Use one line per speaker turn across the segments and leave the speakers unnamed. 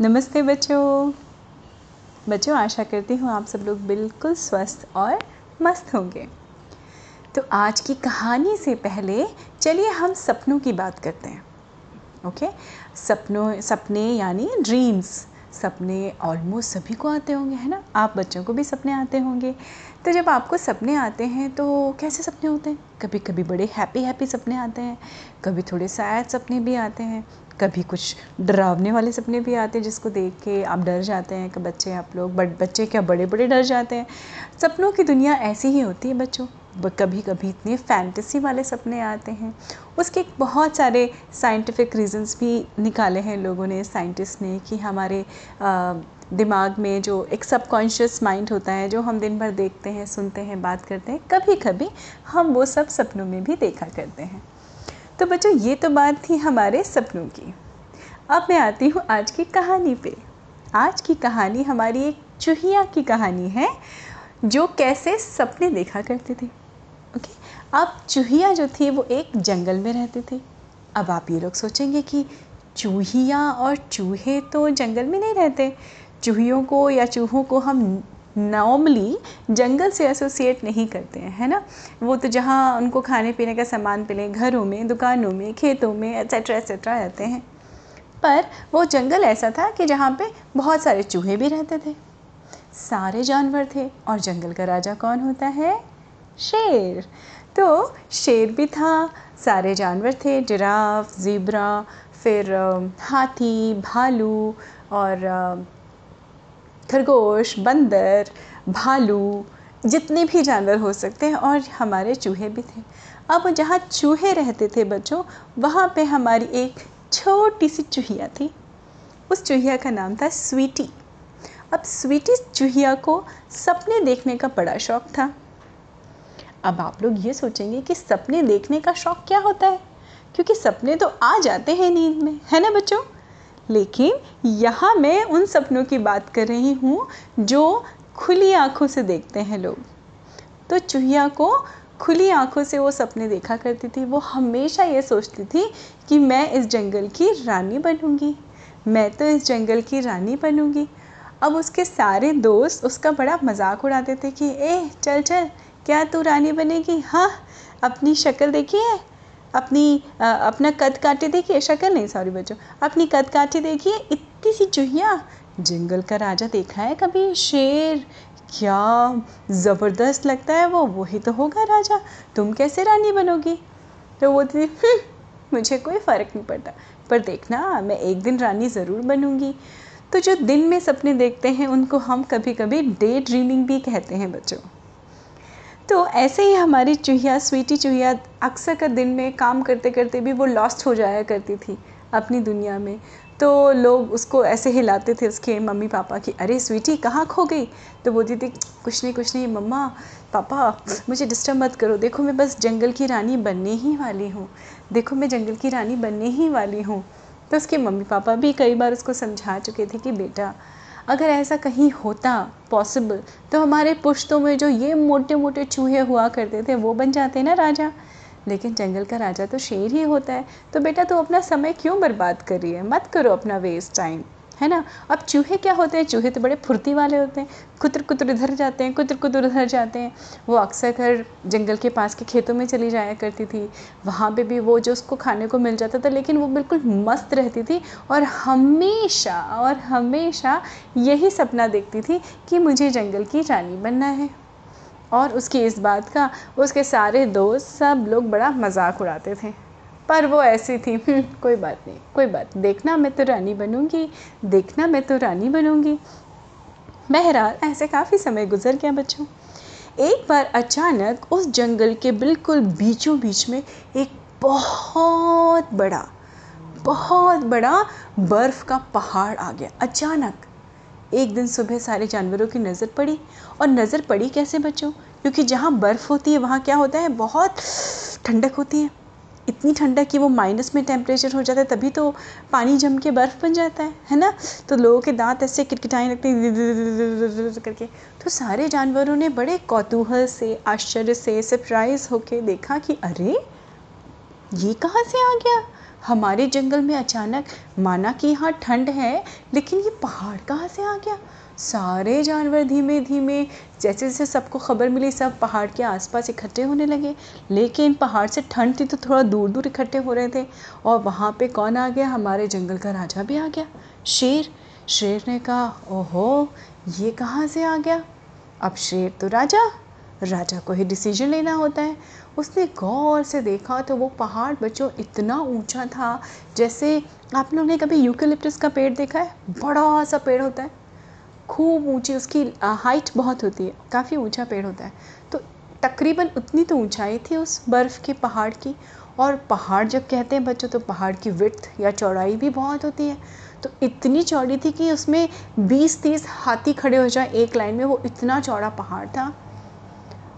नमस्ते बच्चों। बच्चों, आशा करती हूँ आप सब लोग बिल्कुल स्वस्थ और मस्त होंगे। तो आज की कहानी से पहले चलिए हम सपनों की बात करते हैं। ओके? सपनों, सपने यानी ड्रीम्स सपने ऑलमोस्ट सभी को आते होंगे, है ना? आप बच्चों को भी सपने आते होंगे। तो जब आपको सपने आते हैं तो कैसे सपने होते हैं? कभी कभी बड़े हैप्पी हैप्पी सपने आते हैं, कभी थोड़े सैड सपने भी आते हैं। कभी कुछ डरावने वाले सपने भी आते हैं जिसको देख के आप डर जाते हैं कि बच्चे आप लोग, बट बच्चे क्या बड़े बड़े डर जाते हैं? सपनों की दुनिया ऐसी ही होती है बच्चों। कभी कभी इतने फैंटेसी वाले सपने आते हैं। उसके बहुत सारे साइंटिफिक रीजंस भी निकाले हैं लोगों ने साइंटिस्ट ने कि हमारे दिमाग में जो एक सबकॉन्शियस माइंड होता है, जो हम दिन भर देखते हैं, सुनते हैं, बात करते हैं कभी कभी हम वो सब सपनों में भी देखा करते हैं। तो बच्चों, ये तो बात थी हमारे सपनों की। अब मैं आती हूँ आज की कहानी पे। आज की कहानी हमारी एक चूहिया की कहानी है, जो कैसे सपने देखा करते थे। ओके? अब चूहिया जो थी, वो एक जंगल में रहते थे। अब आप ये लोग सोचेंगे कि चूहिया और चूहे तो जंगल में नहीं रहते। चूहियों को या चूहों को हम नॉर्मली जंगल से एसोसिएट नहीं करते हैं, है ना? वो तो जहाँ उनको खाने पीने का सामान मिले, घरों में, दुकानों में, खेतों में एट्सेट्रा एट्सेट्रा रहते हैं। पर वो जंगल ऐसा था कि जहाँ पे बहुत सारे चूहे भी रहते थे, सारे जानवर थे और जंगल का राजा कौन होता है? शेर। तो शेर भी था, सारे जानवर थे, जिराफ, ज़ीब्रा, फिर हाथी, भालू और खरगोश, बंदर, भालू, जितने भी जानवर हो सकते हैं और हमारे चूहे भी थे। अब जहाँ चूहे रहते थे बच्चों, वहाँ पे हमारी एक छोटी सी चूहिया थी। उस चूहिया का नाम था स्वीटी। अब स्वीटी चूहिया को सपने देखने का बड़ा शौक था। अब आप लोग ये सोचेंगे कि सपने देखने का शौक क्या होता है? क्योंकि सपने तो आ जाते हैं नींद में, है ना बच्चों? लेकिन यहाँ मैं उन सपनों की बात कर रही हूँ जो खुली आँखों से देखते हैं लोग। तो चूहिया को खुली आँखों से वो सपने देखा करती थी। वो हमेशा ये सोचती थी कि मैं इस जंगल की रानी बनूँगी। मैं तो इस जंगल की रानी बनूँगी। अब उसके सारे दोस्त उसका बड़ा मज़ाक उड़ाते थे कि, ए, चल चल, क्या तू रानी बनेगी? हाँ अपनी शक्ल देखिए अपनी आ, अपना कद काटे देखिए शक्ल नहीं सॉरी बच्चों अपनी कद काटे देखिए इतनी सी चूहिया। जंगल का राजा देखा है कभी? शेर क्या ज़बरदस्त लगता है वो वही तो होगा राजा। तुम कैसे रानी बनोगी? तो वो थी हम्म, मुझे कोई फ़र्क नहीं पड़ता पर देखना मैं एक दिन रानी ज़रूर बनूँगी। तो जो दिन में सपने देखते हैं उनको हम कभी कभी डे ड्रीमिंग भी कहते हैं बच्चों। तो ऐसे ही हमारी चूहिया, स्वीटी चूहिया अक्सर का दिन में काम करते करते भी वो लॉस्ट हो जाया करती थी अपनी दुनिया में। तो लोग उसको ऐसे हिलाते थे उसके मम्मी पापा की, अरे स्वीटी, कहाँ खो गई? तो बोलती थी, कुछ नहीं कुछ नहीं, मम्मा, पापा, मुझे डिस्टर्ब मत करो। देखो, मैं बस जंगल की रानी बनने ही वाली हूँ। देखो, मैं जंगल की रानी बनने ही वाली हूँ। तो उसके मम्मी पापा भी कई बार उसको समझा चुके थे कि, बेटा अगर ऐसा कहीं होता पॉसिबल तो हमारे पुश्तों में जो ये मोटे मोटे चूहे हुआ करते थे, वो बन जाते ना राजा? लेकिन जंगल का राजा तो शेर ही होता है। तो बेटा, तू अपना समय क्यों बर्बाद कर रही है? मत करो अपना वेस्ट टाइम है ना? अब चूहे क्या होते हैं? चूहे तो बड़े फुर्ती वाले होते हैं। कुतर कुतर इधर जाते हैं कुतर कुतर उधर जाते हैं। वो अक्सर कर जंगल के पास के खेतों में चली जाया करती थी। वहाँ पे भी वो जो उसको खाने को मिल जाता था, लेकिन वो बिल्कुल मस्त रहती थी और हमेशा और हमेशा यही सपना देखती थी कि मुझे जंगल की रानी बनना है। और उसकी इस बात का, उसके सारे दोस्त सब लोग बड़ा मज़ाक उड़ाते थे। पर वो ऐसी थी हम्म, कोई बात नहीं कोई बात देखना मैं तो रानी बनूँगी देखना मैं तो रानी बनूँगी। बहरहाल ऐसे काफ़ी समय गुजर गया बच्चों। एक बार अचानक उस जंगल के बिल्कुल बीचों बीच में एक बहुत बड़ा बहुत बड़ा बर्फ़ का पहाड़ आ गया अचानक। एक दिन सुबह सारे जानवरों की नज़र पड़ी और नज़र पड़ी कैसे बच्चों? क्योंकि जहाँ बर्फ़ होती है वहाँ क्या होता है? बहुत ठंडक होती है। इतनी ठंडा कि वो माइनस में टेम्परेचर हो जाता है, तभी तो पानी जम के बर्फ़ बन जाता है है ना? तो लोगों के दांत ऐसे किटकिटाने लगते हैं करके तो सारे जानवरों ने बड़े कौतूहल से आश्चर्य से सरप्राइज़ होके देखा कि अरे ये कहाँ से आ गया हमारे जंगल में अचानक माना कि यहाँ ठंड है लेकिन ये पहाड़ कहाँ से आ गया सारे जानवर धीमे धीमे, जैसे जैसे सबको खबर मिली, सब पहाड़ के आसपास इकट्ठे होने लगे। लेकिन पहाड़ से ठंड थी तो थोड़ा दूर दूर इकट्ठे हो रहे थे। और वहाँ पे कौन आ गया? हमारे जंगल का राजा भी आ गया। शेर। शेर ने कहा, ओहो, ये कहाँ से आ गया? अब शेर तो राजा। राजा को ही डिसीज़न लेना होता है। उसने गौर से देखा तो वो पहाड़ बच्चों इतना ऊँचा था, जैसे आप लोगों ने कभी यूकेलिप्टस का पेड़ देखा है? बड़ा सा पेड़ होता है। खूब ऊँची, उसकी हाइट बहुत होती है, काफ़ी ऊँचा पेड़ होता है। तो तकरीबन उतनी तो ऊंचाई थी उस बर्फ़ के पहाड़ की, और पहाड़ जब कहते हैं बच्चों तो पहाड़ की विड्थ या चौड़ाई भी बहुत होती है। तो इतनी चौड़ी थी कि उसमें 20-30 हाथी खड़े हो जाए एक लाइन में, वो इतना चौड़ा पहाड़ था।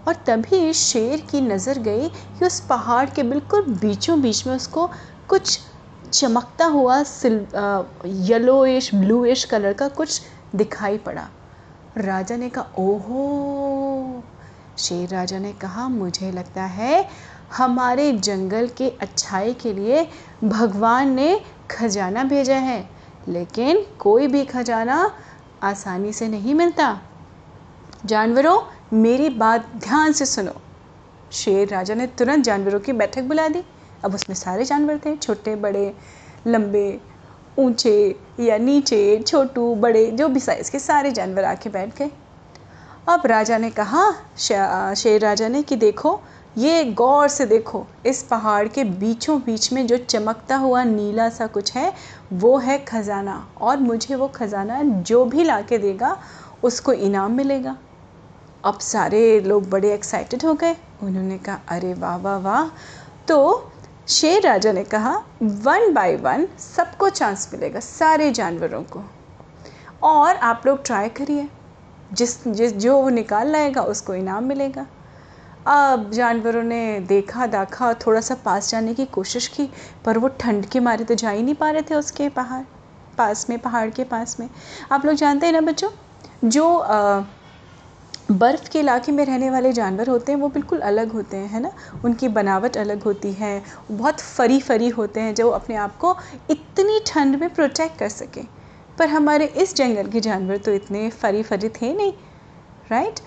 और तभी शेर की नज़र गई कि उस पहाड़ के बिल्कुल बीचों बीच में उसको कुछ चमकता हुआ सिल येलोइश ब्लूइश कलर का कुछ दिखाई पड़ा। राजा ने कहा, ओहो! शेर राजा ने कहा, मुझे लगता है हमारे जंगल के अच्छाई के लिए भगवान ने खजाना भेजा है, लेकिन कोई भी खजाना आसानी से नहीं मिलता। जानवरों, मेरी बात ध्यान से सुनो। शेर राजा ने तुरंत जानवरों की बैठक बुला दी। अब उसमें सारे जानवर थे, छोटे, बड़े, लंबे ऊँचे या नीचे, छोटू, बड़े, जो भी साइज़ के सारे जानवर आके बैठ गए। अब राजा ने कहा शेर राजा ने कि देखो, ये गौर से देखो, इस पहाड़ के बीचों बीच में जो चमकता हुआ नीला सा कुछ है, वो है ख़जाना। और मुझे वो ख़जाना जो भी ला के देगा, उसको इनाम मिलेगा। अब सारे लोग बड़े एक्साइटेड हो गए। उन्होंने कहा, अरे वाह वाह वाह! तो शेर राजा ने कहा वन बाय वन सबको चांस मिलेगा सारे जानवरों को। और आप लोग ट्राई करिए। जिस जिस जो वो निकाल लाएगा उसको इनाम मिलेगा। अब जानवरों ने देखा दाखा थोड़ा सा पास जाने की कोशिश की पर वो ठंड के मारे तो जा ही नहीं पा रहे थे उसके पहाड़ पास में पहाड़ के पास में। आप लोग जानते हैं ना बच्चों जो आ, बर्फ़ के इलाके में रहने वाले जानवर होते हैं, वो बिल्कुल अलग होते हैं, है ना? उनकी बनावट अलग होती है, बहुत फरी फरी होते हैं, जो अपने आप को इतनी ठंड में प्रोटेक्ट कर सकें। पर हमारे इस जंगल के जानवर तो इतने फरी फरी थे नहीं राइट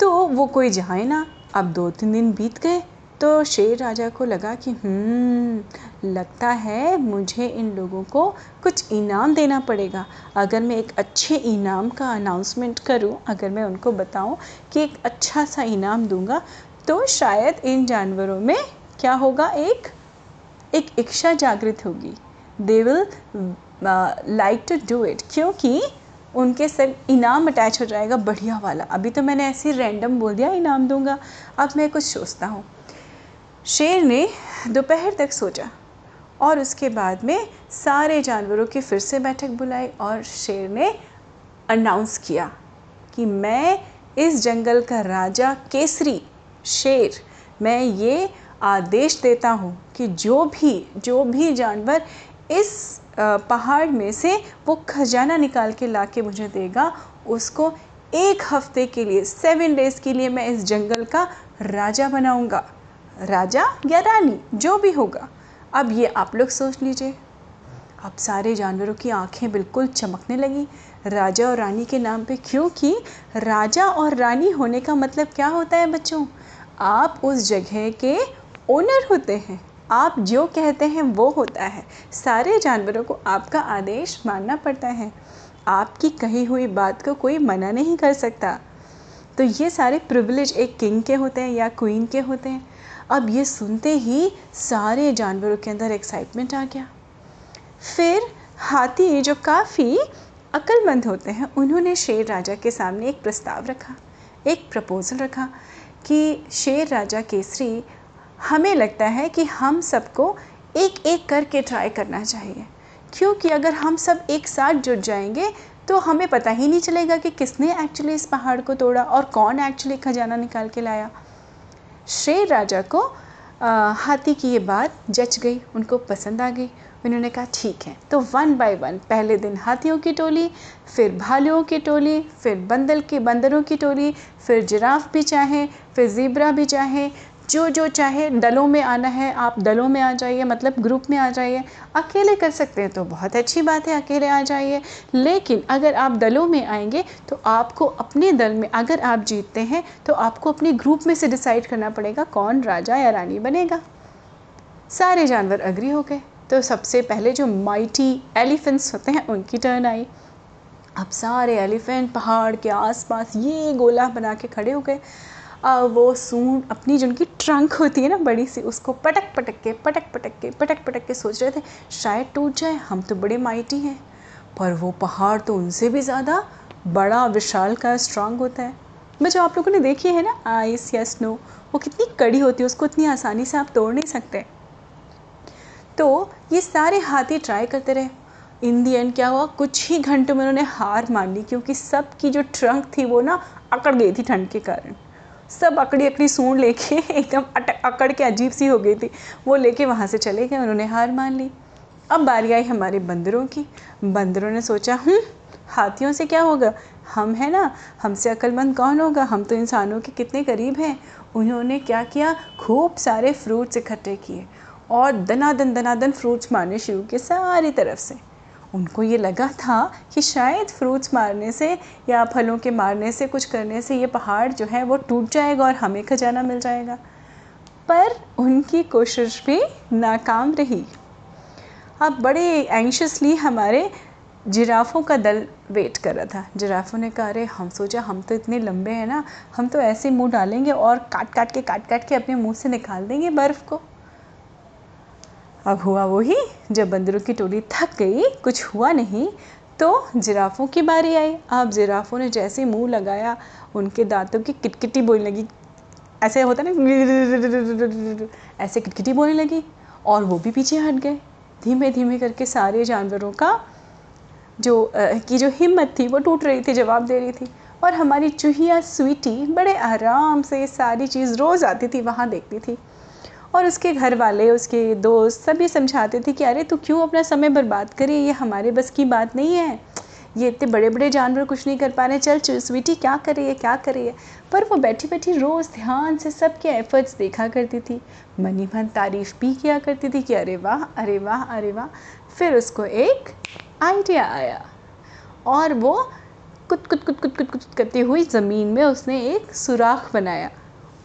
तो वो कोई जाए ना, अब दो तीन दिन बीत गए तो शेर राजा को लगा कि हम्म लगता है मुझे इन लोगों को कुछ इनाम देना पड़ेगा। अगर मैं एक अच्छे इनाम का अनाउंसमेंट करूँ, अगर मैं उनको बताऊँ कि एक अच्छा सा इनाम दूँगा तो शायद इन जानवरों में क्या होगा? एक एक इच्छा जागृत होगी। They will like to do it क्योंकि उनके सर इनाम अटैच हो जाएगा, बढ़िया वाला। अभी तो मैंने ऐसे रैंडम बोल दिया, इनाम दूँगा। अब मैं कुछ सोचता हूँ। शेर ने दोपहर तक सोचा और उसके बाद में सारे जानवरों की फिर से बैठक बुलाई और शेर ने अनाउंस किया कि मैं इस जंगल का राजा केसरी शेर, मैं ये आदेश देता हूँ कि जो भी जो भी जानवर इस पहाड़ में से वो खजाना निकाल के ला के मुझे देगा, उसको एक हफ़्ते के लिए सेवन डेज़ के लिए मैं इस जंगल का राजा बनाऊँगा। राजा या रानी, जो भी होगा। अब ये आप लोग सोच लीजिए। अब सारे जानवरों की आँखें बिल्कुल चमकने लगी। राजा और रानी के नाम पे क्योंकि राजा और रानी होने का मतलब क्या होता है बच्चों? आप उस जगह के ओनर होते हैं। आप जो कहते हैं वो होता है। सारे जानवरों को आपका आदेश मानना पड़ता है। आपकी कही हुई बात को कोई मना नहीं कर सकता। तो ये सारे प्रिविलेज एक किंग के होते हैं या क्वीन के होते हैं। अब ये सुनते ही सारे जानवरों के अंदर एक्साइटमेंट आ गया। फिर हाथी जो काफ़ी अक्लमंद होते हैं, उन्होंने शेर राजा के सामने एक प्रस्ताव रखा, एक प्रपोज़ल रखा कि शेर राजा केसरी, हमें लगता है कि हम सबको एक एक करके ट्राई करना चाहिए। क्योंकि अगर हम सब एक साथ जुट जाएँगे तो हमें पता ही नहीं चलेगा कि किसने एक्चुअली इस पहाड़ को तोड़ा और कौन एक्चुअली खजाना निकाल के लाया। शेर राजा को आ, हाथी की ये बात जच गई उनको पसंद आ गई। उन्होंने कहा ठीक है। तो वन बाय वन पहले दिन हाथियों की टोली फिर भालुओं की टोली फिर बंदर के बंदरों की टोली फिर जिराफ भी चाहें फिर ज़ीब्रा भी चाहें जो जो चाहे दलों में आना है, आप दलों में आ जाइए मतलब ग्रुप में आ जाइए, अकेले कर सकते हैं तो बहुत अच्छी बात है, अकेले आ जाइए। लेकिन अगर आप दलों में आएँगे तो आपको अपने दल में अगर आप जीतते हैं तो आपको अपने ग्रुप में से डिसाइड करना पड़ेगा कौन राजा या रानी बनेगा। सारे जानवर अग्री हो गए तो सबसे पहले जो माइटी एलिफेंट्स होते हैं, उनकी टर्न आई। अब सारे एलिफेंट पहाड़ के आसपास ये गोला बना के खड़े हो गए। वो सूंड अपनी जो उनकी ट्रंक होती है ना, बड़ी सी, उसको पटक पटक के, पटक पटक के, पटक पटक के सोच रहे थे, शायद टूट जाए, हम तो बड़े माइटी हैं। पर वो पहाड़ तो उनसे भी ज़्यादा बड़ा, विशाल का स्ट्रांग होता है। मैं जो आप लोगों ने देखी है ना आइस या स्नो वो कितनी कड़ी होती है, उसको इतनी आसानी से आप तोड़ नहीं सकते। तो ये सारे हाथी ट्राई करते रहे। इन दी एंड क्या हुआ? कुछ ही घंटों में उन्होंने हार मान ली, क्योंकि सबकी जो ट्रंक थी वो ना, अकड़ गई थी ठंड के कारण। सब अकड़ी अकड़ी सूंड लेके एकदम अकड़ के अजीब सी हो गई थी। वो लेके वहाँ से चले गए, उन्होंने हार मान ली। अब बारी आई हमारे बंदरों की। बंदरों ने सोचा हम्म हाथियों से क्या होगा? हम हैं ना, हमसे अक्लमंद कौन होगा? हम तो इंसानों के कितने करीब हैं। उन्होंने क्या किया? खूब सारे फ्रूट्स इकट्ठे किए और दनादन दनादन फ्रूट्स मारने शुरू किए सारी तरफ़ से। उनको ये लगा था कि शायद फ्रूट्स मारने से या फलों के मारने से, कुछ करने से ये पहाड़ जो है वो टूट जाएगा और हमें खजाना मिल जाएगा। पर उनकी कोशिश भी नाकाम रही। अब बड़े एंशसली हमारे जिराफ़ों का दल वेट कर रहा था। जिराफ़ों ने कहा, अरे, हम सोचा हम तो इतने लंबे हैं ना, हम तो ऐसे मुँह डालेंगे और काट काट के काट काट के अपने मुँह से निकाल देंगे बर्फ़ को। अब हुआ वही जब बंदरों की टोली थक गई कुछ हुआ नहीं तो जिराफ़ों की बारी आई। अब जिराफ़ों ने जैसे मुँह लगाया उनके दांतों की किटकिटी बोलने लगी। ऐसे होता ना ऐसे किटकिटी बोलने लगी और वो भी पीछे हट गए। धीमे धीमे करके सारे जानवरों का जो आ, की जो हिम्मत थी वो टूट रही थी जवाब दे रही थी। और हमारी चूहिया स्वीटी बड़े आराम से सारी चीज़ रोज़ आती थी वहाँ देखती थी। और उसके घर वाले उसके दोस्त सभी समझाते थे कि, अरे, तू क्यों अपना समय बर्बाद करे? ये हमारे बस की बात नहीं है। ये इतने बड़े बड़े जानवर कुछ नहीं कर पा रहे। चल स्वीटी क्या करे है क्या करे ये? पर वो बैठी बैठी रोज़ ध्यान से सबके एफर्ट्स देखा करती थी। मनी मन तारीफ़ भी किया करती थी कि, अरे वाह अरे वाह अरे वाह। फिर उसको एक आइडिया आया। और वो कुत कुत कुत कुत कुत कुत करती हुई ज़मीन में उसने एक सुराख बनाया।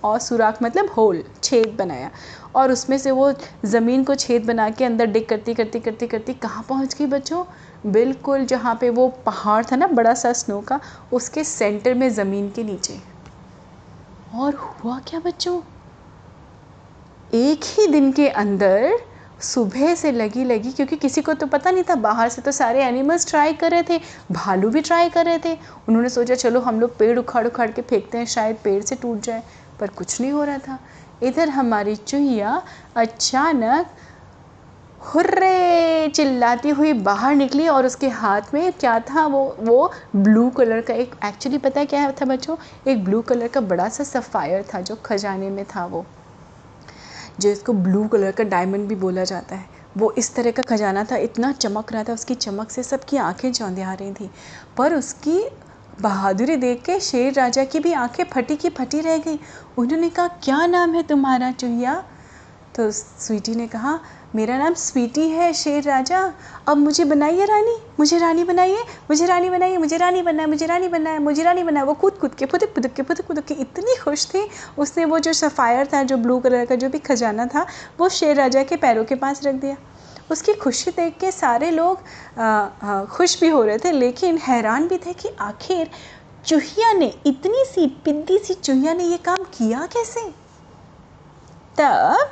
और सुराख मतलब होल। छेद बनाया और उसमें से वो ज़मीन को छेद बना के अंदर डिग करती करती करती करती कहाँ पहुँच गई बच्चों? बिल्कुल जहाँ पे वो पहाड़ था ना, बड़ा सा स्नो का, उसके सेंटर में ज़मीन के नीचे। और हुआ क्या बच्चों? एक ही दिन के अंदर सुबह से लगी लगी, क्योंकि किसी को तो पता नहीं था, बाहर से तो सारे एनिमल्स ट्राई कर रहे थे, भालू भी ट्राई कर रहे थे। उन्होंने सोचा, चलो हम लोग पेड़ उखाड़ उखाड़ के फेंकते हैं, शायद पेड़ से टूट जाए, पर कुछ नहीं हो रहा था। इधर हमारी चूहिया अचानक हुर्रे चिल्लाती हुई बाहर निकली और उसके हाथ में क्या था वो वो ब्लू कलर का एक एक्चुअली पता है क्या था बच्चों? एक ब्लू कलर का बड़ा सा सफ़ायर था जो खजाने में था वो, जो इसको ब्लू कलर का डायमंड भी बोला जाता है। वो इस तरह का खजाना था, इतना चमक रहा था, उसकी चमक से सबकी आँखें चौंधिया रही थी। पर उसकी बहादुरी देख के शेर राजा की भी आँखें फटी की फटी रह गई। उन्होंने कहा, क्या नाम है तुम्हारा चुहिया तो स्वीटी ने कहा, मेरा नाम स्वीटी है, शेर राजा। अब मुझे बनाइए रानी। मुझे रानी बनाइए। मुझे रानी बनाइए। मुझे रानी बनाए। मुझे रानी बनाए। मुझे रानी बनाए। वो कूद कूद के फुदक फुदक के फुदक फुदक के इतनी खुश थी। उसने वो जो सफ़ायर था, जो ब्लू कलर का जो भी खजाना था, वो शेर राजा के पैरों के पास रख दिया। उसकी खुशी देख के सारे लोग खुश भी हो रहे थे, लेकिन हैरान भी थे कि आखिर चूहिया ने इतनी सी पिद्दी सी चूहिया ने ये काम किया कैसे? तब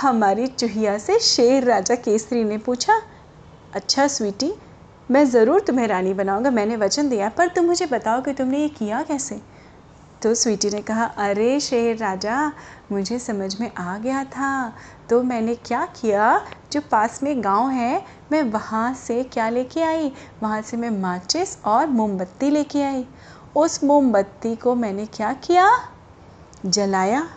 हमारी चूहिया से शेर राजा केसरी ने पूछा अच्छा स्वीटी, मैं ज़रूर तुम्हें रानी बनाऊँगा, मैंने वचन दिया पर तुम मुझे बताओ कि तुमने ये किया कैसे? तो स्वीटी ने कहा, अरे शेर राजा, मुझे समझ में आ गया था तो मैंने क्या किया? जो पास में गाँव है, मैं वहाँ से क्या लेके आई? वहाँ से मैं माचिस और मोमबत्ती लेके आई। उस मोमबत्ती को मैंने क्या किया? जलाया।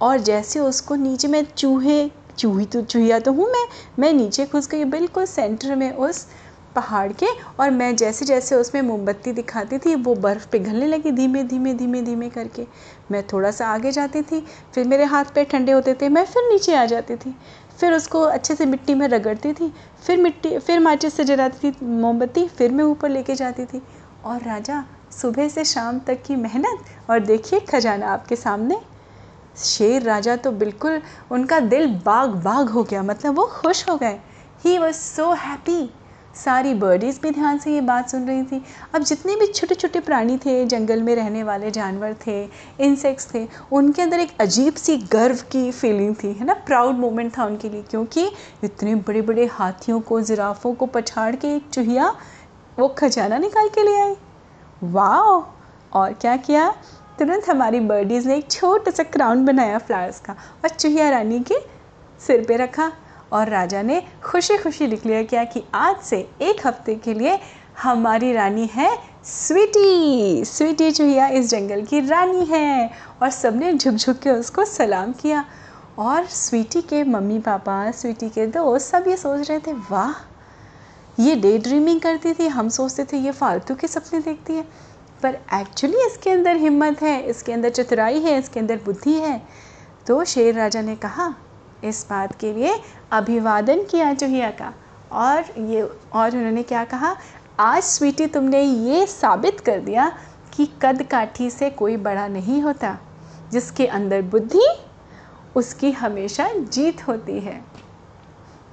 और जैसे उसको नीचे मैं चूहे, चूही तो चूहिया तो हूँ मैं मैं नीचे घुस गई। बिल्कुल सेंटर में उस पहाड़ के और मैं जैसे जैसे उसमें मोमबत्ती दिखाती थी, वो बर्फ़ पिघलने लगी धीमे धीमे धीमे धीमे करके। मैं थोड़ा सा आगे जाती थी, फिर मेरे हाथ पैर ठंडे होते थे, मैं फिर नीचे आ जाती थी। फिर उसको अच्छे से मिट्टी में रगड़ती थी, फिर मिट्टी, फिर माचिस से जलाती थी मोमबत्ती, फिर मैं ऊपर लेके जाती थी। और राजा, सुबह से शाम तक की मेहनत और देखिए खजाना आपके सामने। शेर राजा तो बिल्कुल उनका दिल बाग बाग हो गया मतलब वो खुश हो गए। ही वॉज़ सो हैप्पी सारी बर्डीज़ भी ध्यान से ये बात सुन रही थी। अब जितने भी छोटे छोटे प्राणी थे, जंगल में रहने वाले जानवर थे इंसेक्ट्स थे, उनके अंदर एक अजीब सी गर्व की फीलिंग थी, है ना? प्राउड मोमेंट था उनके लिए, क्योंकि इतने बड़े बड़े हाथियों को, जिराफों को पछाड़ के एक चूहिया वो खजाना निकाल के ले आई। वाह और क्या किया? तुरंत हमारी बर्डीज़ ने एक छोटा सा क्राउन बनाया फ्लावर्स का और चूहिया रानी के सिर पे रखा। और राजा ने खुशी खुशी लिया किया कि आज से एक हफ़्ते के लिए हमारी रानी है स्वीटी। स्वीटी चूहिया इस जंगल की रानी है। और सबने झुक झुक के उसको सलाम किया। और स्वीटी के मम्मी पापा, स्वीटी के दोस्त सब ये सोच रहे थे, वाह, ये डे ड्रीमिंग करती थी। हम सोचते थे ये फालतू के सपने देखती है। पर एक्चुअली इसके अंदर हिम्मत है, इसके अंदर चतुराई है, इसके अंदर बुद्धि है। तो शेर राजा ने कहा इस बात के लिए अभिवादन किया चुहिया का। और ये, और उन्होंने क्या कहा? आज स्वीटी, तुमने ये साबित कर दिया कि कद काठी से कोई बड़ा नहीं होता। जिसके अंदर बुद्धि, उसकी हमेशा जीत होती है।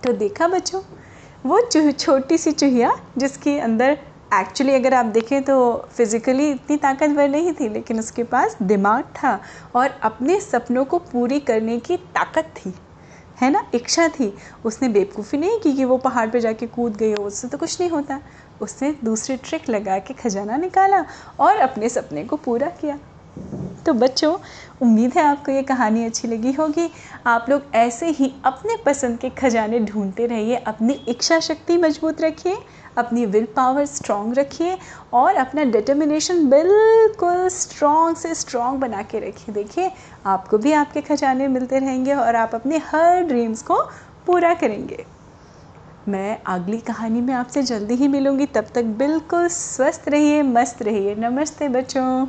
तो देखा बच्चों, वो छोटी सी चूहिया जिसके अंदर एक्चुअली अगर आप देखें तो फिज़िकली इतनी ताकतवर नहीं थी, लेकिन उसके पास दिमाग था और अपने सपनों को पूरी करने की ताकत थी। है ना? इच्छा थी। उसने बेवकूफ़ी नहीं की कि वो पहाड़ पे जाके कूद गई हो। उससे तो कुछ नहीं होता। उसने दूसरी ट्रिक लगा के खजाना निकाला और अपने सपने को पूरा किया। तो बच्चों, उम्मीद है आपको ये कहानी अच्छी लगी होगी। आप लोग ऐसे ही अपने पसंद के खजाने ढूंढते रहिए, अपनी इच्छा शक्ति मज़बूत रखिए। अपनी विल पावर स्ट्रॉन्ग रखिए और अपना डिटर्मिनेशन बिल्कुल स्ट्रॉन्ग से स्ट्रॉन्ग बना के रखिए। देखिए, आपको भी आपके खजाने मिलते रहेंगे और आप अपने हर ड्रीम्स को पूरा करेंगे। मैं अगली कहानी में आपसे जल्दी ही मिलूँगी। तब तक बिल्कुल स्वस्थ रहिए, मस्त रहिए। नमस्ते बच्चों।